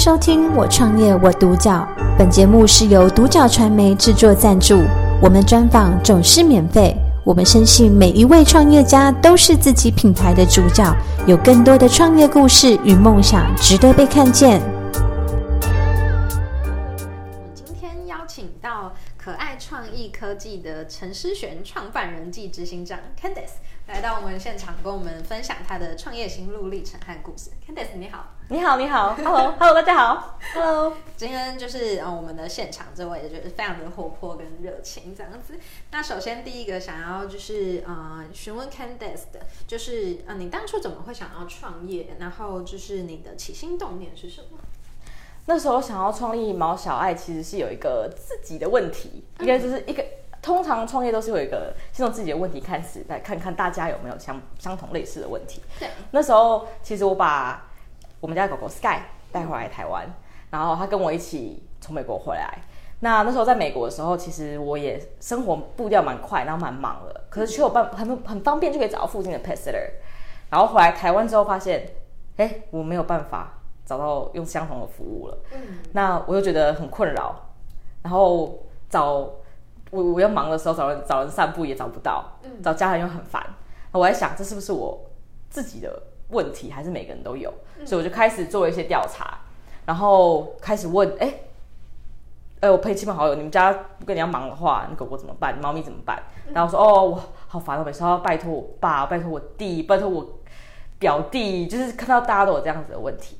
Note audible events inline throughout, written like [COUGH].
收听《我创业我独角》，本节目是由独角传媒制作赞助，我们专访总是免费。我们深信每一位创业家都是自己品牌的主角，有更多的创业故事与梦想值得被看见。今天邀请到可爱创意科技的陈诗璇创办人暨执行长 Candice 来到我们现场，跟我们分享他的创业心路历程和故事。Candice 你好。你好，你好，Hello，Hello，[LAUGHS] 大家好，Hello。今天就是呃，我们的现场这位就是非常的活泼跟热情这样子。那首先第一个想要就是呃询问 Candice 的，就是呃你当初怎么会想要创业？然后就是你的起心动念是什么？那时候想要创立毛小爱，其实是有一个自己的问题，应该就是一个通常创业都是有一个先从自己的问题开始，来看看大家有没有相相同类似的问题。对，那时候其实我把。我们家的狗狗 Sky 带回来台湾，然后他跟我一起从美国回来。那那时候在美国的时候，其实我也生活步调蛮快，然后蛮忙的。可是却有办很很方便就可以找到附近的 pet sitter。然后回来台湾之后发现，哎，我没有办法找到用相同的服务了。嗯。那我又觉得很困扰。然后找我我要忙的时候找人找人散步也找不到，找家人又很烦。我在想，这是不是我自己的？问题还是每个人都有，所以我就开始做一些调查，然后开始问，哎，哎，我陪亲朋好友，你们家不跟你要忙的话，你狗狗怎么办？猫咪怎么办？然后说，哦，我好烦，我每次要拜托我爸，拜托我弟，拜托我表弟，就是看到大家都有这样子的问题。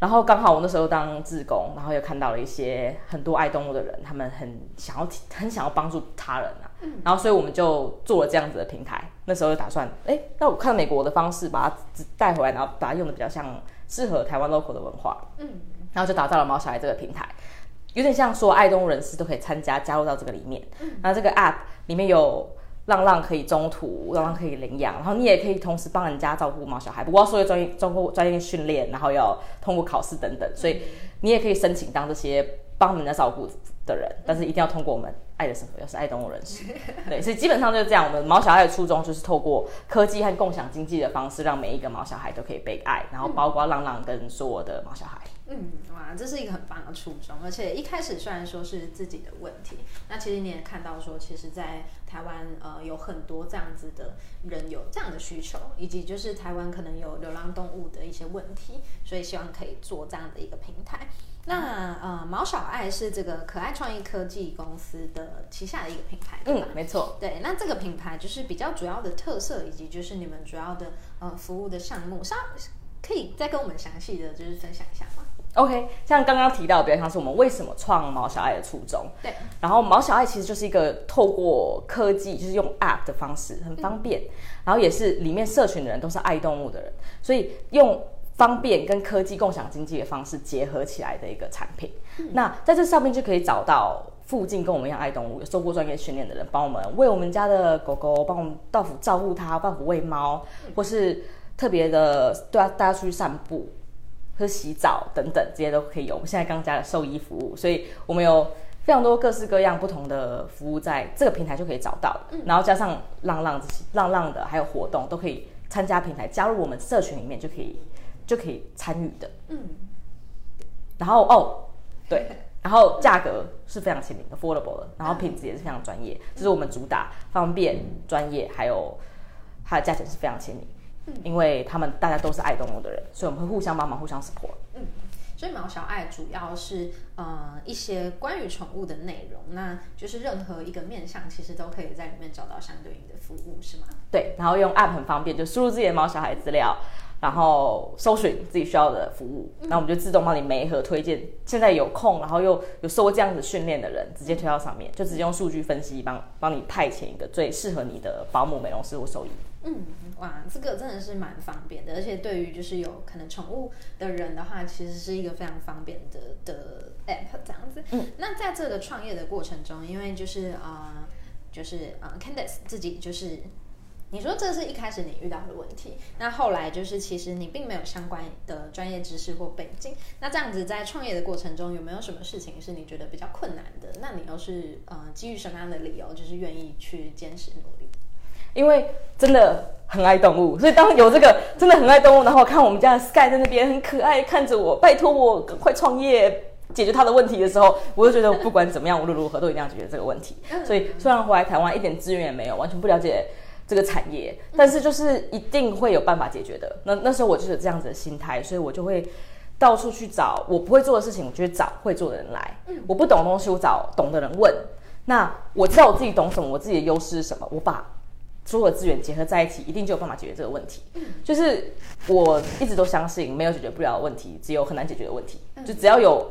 然后刚好我那时候当志工，然后又看到了一些很多爱动物的人，他们很想要很想要帮助他人啊，嗯然后所以我们就做了这样子的平台。那时候就打算，哎，那我看美国的方式，把它带回来，然后把它用的比较像适合台湾 local 的文化，嗯，然后就打造了毛小爱这个平台，有点像说爱动物人士都可以参加加入到这个里面。嗯，然后这个 app 里面有。浪浪可以中途，浪浪可以领养，然后你也可以同时帮人家照顾毛小孩，不过要受过专业、经过专业训练，然后要通过考试等等，所以你也可以申请当这些帮人家照顾的人，但是一定要通过我们爱的生活，要是爱动物人士。[LAUGHS] 对，所以基本上就是这样。我们毛小孩的初衷就是透过科技和共享经济的方式，让每一个毛小孩都可以被爱，然后包括浪浪跟所有的毛小孩。嗯，哇，这是一个很棒的初衷，而且一开始虽然说是自己的问题，那其实你也看到说，其实，在台湾呃有很多这样子的人有这样的需求，以及就是台湾可能有流浪动物的一些问题，所以希望可以做这样的一个平台。那呃，毛小爱是这个可爱创意科技公司的旗下的一个品牌，嗯，没错。对，那这个品牌就是比较主要的特色，以及就是你们主要的呃服务的项目，稍可以再跟我们详细的就是分享一下吗？OK，像刚刚提到的，比较像是我们为什么创毛小爱的初衷。对，然后毛小爱其实就是一个透过科技，就是用 App 的方式，很方便，嗯、然后也是里面社群的人都是爱动物的人，所以用方便跟科技共享经济的方式结合起来的一个产品。嗯、那在这上面就可以找到附近跟我们一样爱动物、有受过专业训练的人，帮我们喂我们家的狗狗，帮我们到府照顾它，到府喂猫，或是特别的对啊，大家出去散步。和洗澡等等，这些都可以有。我们现在刚加了兽医服务，所以我们有非常多各式各样不同的服务，在这个平台就可以找到。嗯，然后加上浪浪这些浪浪的，还有活动都可以参加平台，加入我们社群里面就可以就可以参与的。嗯，然后哦，对，然后价格是非常亲民的，affordable 的，然后品质也是非常专业，这是我们主打方便、专业，还有它的价钱是非常亲民。因为他们大家都是爱动物的人，所以我们会互相帮忙，互相 support。嗯，所以毛小爱主要是呃一些关于宠物的内容，那就是任何一个面向，其实都可以在里面找到相对应的服务，是吗？对，然后用 app 很方便，就输入自己的毛小孩资料，然后搜寻自己需要的服务，那、嗯、我们就自动帮你媒合推荐。现在有空，然后又有受过这样子训练的人，直接推到上面，就直接用数据分析帮帮你派遣一个最适合你的保姆、美容师或兽医。嗯，哇，这个真的是蛮方便的，而且对于就是有可能宠物的人的话，其实是一个非常方便的的 app 这样子。嗯，那在这个创业的过程中，因为就是啊、呃，就是啊、呃、Candice 自己就是，你说这是一开始你遇到的问题，那后来就是其实你并没有相关的专业知识或背景，那这样子在创业的过程中，有没有什么事情是你觉得比较困难的？那你又是呃基于什么样的理由，就是愿意去坚持努力？因为真的很爱动物，所以当有这个真的很爱动物，然后看我们家的 Sky 在那边很可爱，看着我，拜托我赶快创业解决他的问题的时候，我就觉得不管怎么样，无论如何都一定要解决这个问题。[LAUGHS] 所以虽然回来台湾一点资源也没有，完全不了解这个产业，但是就是一定会有办法解决的。那那时候我就是这样子的心态，所以我就会。到处去找我不会做的事情，我就去找会做的人来。嗯，我不懂的东西，我找懂的人问。那我知道我自己懂什么，我自己的优势是什么，我把所有的资源结合在一起，一定就有办法解决这个问题。嗯，就是我一直都相信，没有解决不了的问题，只有很难解决的问题。就只要有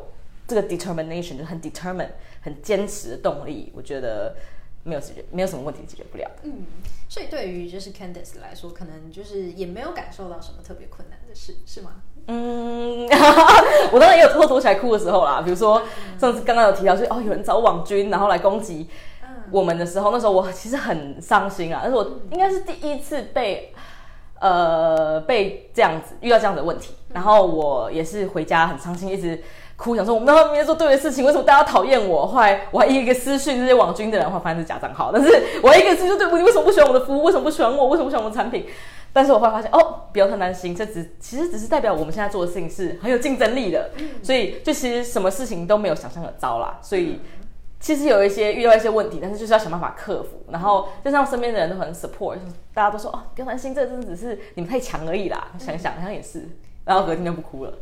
这个 determination，就很 determined，很坚持的动力，我觉得没有解决，没有什么问题解决不了。嗯，所以对于就是 Candice 来说，可能就是也没有感受到什么特别困难的事，是吗？嗯，[LAUGHS] 我当然也有偷偷躲起来哭的时候啦。比如说上次刚刚有提到，就是哦，有人找网军然后来攻击我们的时候，那时候我其实很伤心啊。但是我应该是第一次被呃被这样子遇到这样的问题，然后我也是回家很伤心，一直哭，想说我们那边做对的事情，为什么大家讨厌我？后来我还一个私讯这些网军的人，后来发现是假账号，但是我还一个私讯对不，你为什么不喜欢我的服务？为什么不喜欢我？为什么不喜欢我的产品？但是我会发现哦，不要太担心，这只其实只是代表我们现在做的事情是很有竞争力的，嗯、所以就其实什么事情都没有想象的糟啦。所以其实有一些遇到一些问题，但是就是要想办法克服。然后就像身边的人都很 support，大家都说哦，不要担心，这真的只是你们太强而已啦。想想好像也是，然后隔天就不哭了，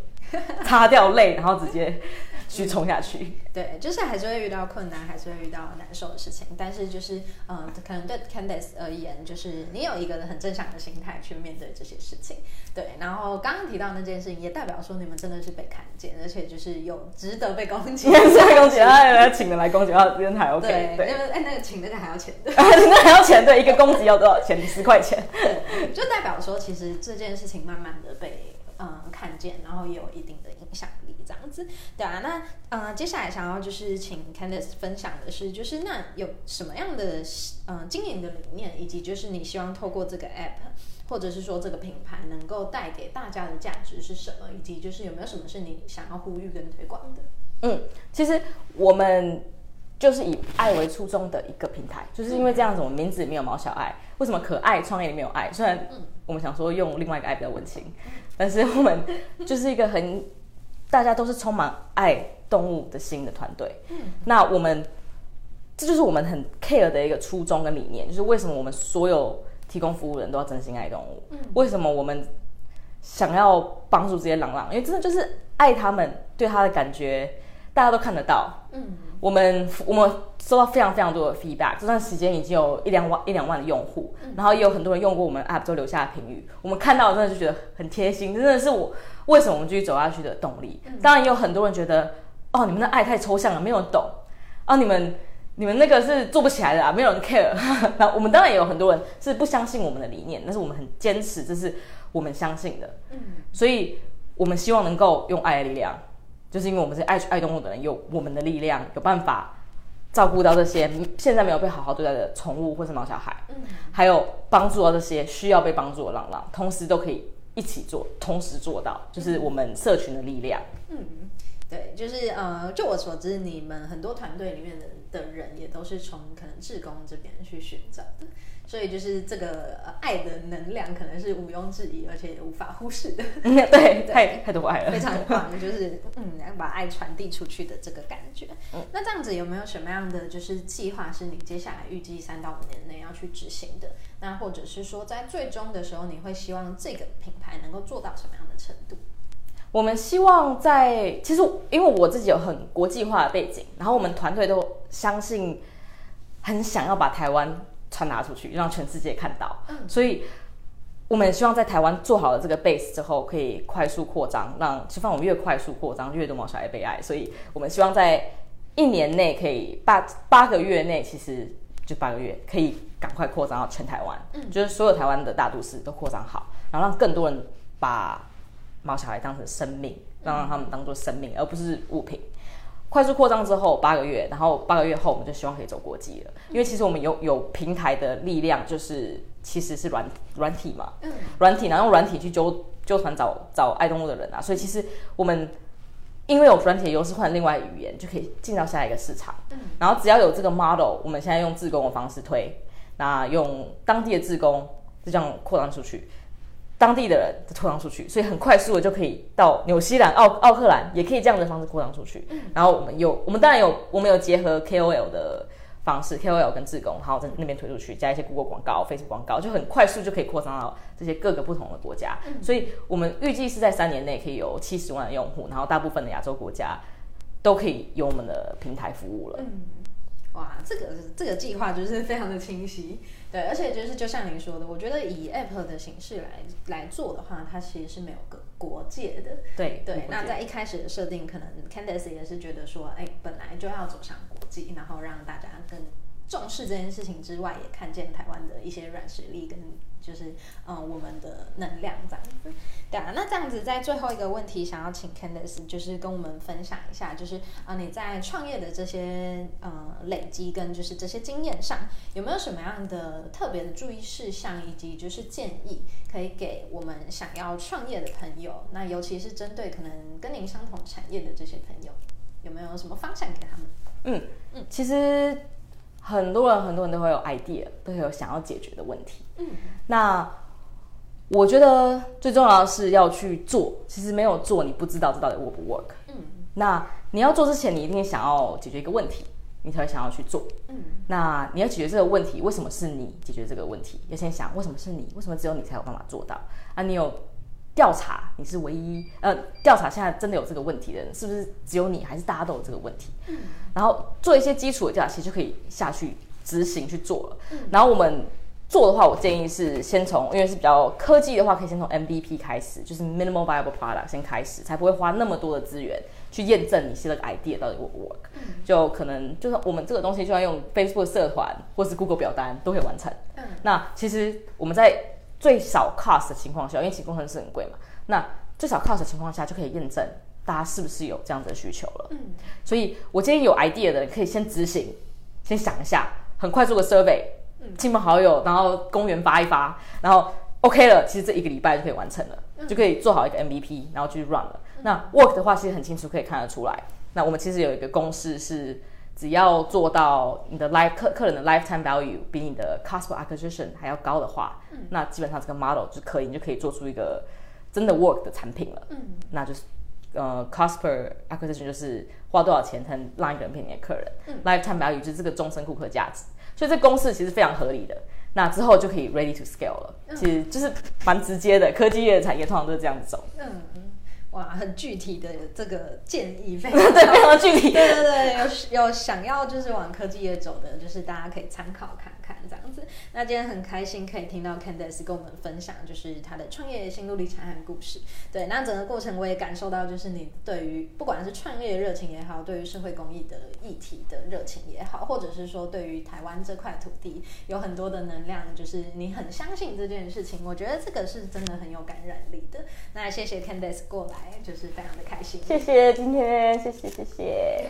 擦掉泪，然后直接。去冲下去，[LAUGHS] 对，就是还是会遇到困难，还是会遇到难受的事情，但是就是，嗯、呃，可能对 Candice 而言，就是你有一个很正常的心态去面对这些事情，对。然后刚刚提到那件事情，也代表说你们真的是被看见，而且就是有值得被攻击，[LAUGHS] 被攻击，他他请人来攻击，然后人还 OK，对，因为哎，那个请那个还要钱的，[LAUGHS] 请那还要钱，对，一个攻击要多少钱？十块钱，对，就代表说其实这件事情慢慢的被嗯看见，然后有一定的影响力。这样子，对啊，那嗯，接下来想要就是请 Candice 分享的是，就是那有什么样的嗯、经营的理念，以及就是你希望透过这个 App，或者是说这个品牌能够带给大家的价值是什么，以及就是有没有什么是你想要呼吁跟推广的？嗯，其实我们就是以爱为初衷的一个平台，就是因为这样子，我们名字里面有毛小爱，为什么可爱创业里面有爱？虽然我们想说用另外一个爱比较温情，但是我们就是一个很。大家都是充满爱动物的心的团队，嗯，那我们这就是我们很 care 的一个初衷跟理念，就是为什么我们所有提供服务人都要真心爱动物，嗯，为什么我们想要帮助这些浪浪，因为真的就是爱他们，对他的感觉大家都看得到，嗯，我们我们收到非常非常多的 feedback，这段时间已经有一两万一两万的用户，然后也有很多人用过我们 app 都留下的评语，我们看到真的就觉得很贴心，真的是我。为什么我们继续走下去的动力？当然也有很多人觉得，哦，你们的爱太抽象了，没有人懂啊！你们你们那个是做不起来的啊，没有人 care。[LAUGHS] 那我们当然也有很多人是不相信我们的理念，但是我们很坚持，这是我们相信的。嗯，所以我们希望能够用爱的力量，就是因为我们是爱爱动物的人，有我们的力量，有办法照顾到这些现在没有被好好对待的宠物或是毛小孩，嗯，还有帮助到这些需要被帮助的浪浪，同时都可以。一起做，同时做到，就是我们社群的力量。就是呃，就我所知，你们很多团队里面的的人也都是从可能志工这边去寻找的，所以就是这个爱的能量可能是毋庸置疑，而且也无法忽视的。对，[LAUGHS] 对太太多爱了，非常 [LAUGHS] 棒，就是嗯，要把爱传递出去的这个感觉。嗯，那这样子有没有什么样的就是计划是你接下来预计三到五年内要去执行的？那或者是说，在最终的时候，你会希望这个品牌能够做到什么样的程度？我们希望在，其实因为我自己有很国际化的背景，然后我们团队都相信，很想要把台湾传达出去，让全世界看到。嗯，所以我们希望在台湾做好了这个 base 之后，可以快速扩张，让希望我们越快速扩张，越多毛小孩被爱。所以我们希望在一年内可以八八个月内，其实就八个月可以。赶快扩张到全台湾，嗯，就是所有台湾的大都市都扩张好，然后让更多人把毛小孩当成生命，让让他们当做生命，而不是物品。快速扩张之后八个月，然后八个月后我们就希望可以走国际了，因为其实我们有有平台的力量，就是其实是软软体嘛，嗯，软体，然后用软体去揪揪团找找爱动物的人啊，所以其实我们。因为有软体的优势，换另外语言就可以进到下一个市场。嗯，然后只要有这个 model，我们现在用自工的方式推，那用当地的自工就这样扩张出去，当地的人扩张出去，所以很快速的就可以到纽西兰、奥奥克兰，也可以这样的方式扩张出去。然后我们有，我们当然有，我们有结合 KOL 的方式，KOL 跟自工，然后在那边推出去，加一些 Google 广告、Facebook 广告，就很快速就可以扩张到这些各个不同的国家。所以我们预计是在三年内可以有七十万的用户，然后大部分的亚洲国家都可以有我们的平台服务了。哇，这个这个计划就是非常的清晰，对，而且就是就像您说的，我觉得以 App 的形式来来做的话，它其实是没有个国界的，对对。那在一开始的设定，可能 Candice 也是觉得说，哎，本来就要走向国际，然后让大家更重视这件事情之外，也看见台湾的一些软实力跟。就是嗯，我们的能量这样子，对啊。那这样子，在最后一个问题，想要请 Candice 就是跟我们分享一下，就是啊，你在创业的这些呃累积跟就是这些经验上，有没有什么样的特别的注意事项，以及就是建议，可以给我们想要创业的朋友？那尤其是针对可能跟您相同产业的这些朋友，有没有什么方向给他们？嗯嗯，其实。很多人，很多人都会有 idea，都会有想要解决的问题。嗯，那我觉得最重要的是要去做。其实没有做，你不知道这到底 work 不 work。嗯，那你要做之前，你一定想要解决一个问题，你才会想要去做。嗯，那你要解决这个问题，为什么是你解决这个问题？要先想为什么是你，为什么只有你才有办法做到？啊，你有调查你是唯一，呃，调查现在真的有这个问题的人，是不是只有你，还是大家都有这个问题？嗯，然后做一些基础的调查，其实就可以下去执行去做了。嗯，然后我们做的话，我建议是先从，因为是比较科技的话，可以先从 MVP 开始，就是 Minimal Viable Product 先开始，才不会花那么多的资源去验证你现在的 idea 到底 work 不 work。嗯，就可能就是我们这个东西，就要用 Facebook 社团或是 Google 表单都可以完成。嗯，那其实我们在最少 cost 的情况下，因为请工程师很贵嘛，那最少 cost 的情况下就可以验证大家是不是有这样子的需求了。嗯，所以我建议有 idea 的人可以先执行，先想一下，很快做个 survey，亲朋好友，然后公园发一发，然后 OK 了，其实这一个礼拜就可以完成了，就可以做好一个 MVP，然后去 run 了。那 work 的话，其实很清楚可以看得出来。那我们其实有一个公式是。只要做到你的 life 客客人的 lifetime value 比你的 cost per acquisition 还要高的话，嗯，那基本上这个 model 就可以，你就可以做出一个真的 work 的产品了。嗯，那就是呃 cost per acquisition 就是花多少钱才能让一个人变你的客人，嗯，lifetime value 就是这个终身顾客价值。所以这公式其实非常合理的。那之后就可以 ready to scale 了。嗯，其实就是蛮直接的，科技业的产业通常都是这样子走。嗯。哇，很具体的这个建议，非常 [LAUGHS] 对，非常具体。对对对，有有想要就是往科技业走的，就是大家可以参考看看这样子。那今天很开心可以听到 Candice 跟我们分享，就是他的创业心路历程和故事。对，那整个过程我也感受到，就是你对于不管是创业热情也好，对于社会公益的议题的热情也好，或者是说对于台湾这块土地有很多的能量，就是你很相信这件事情。我觉得这个是真的很有感染力的。那谢谢 Candice 过来。就是非常的开心，谢谢今天，谢谢谢谢，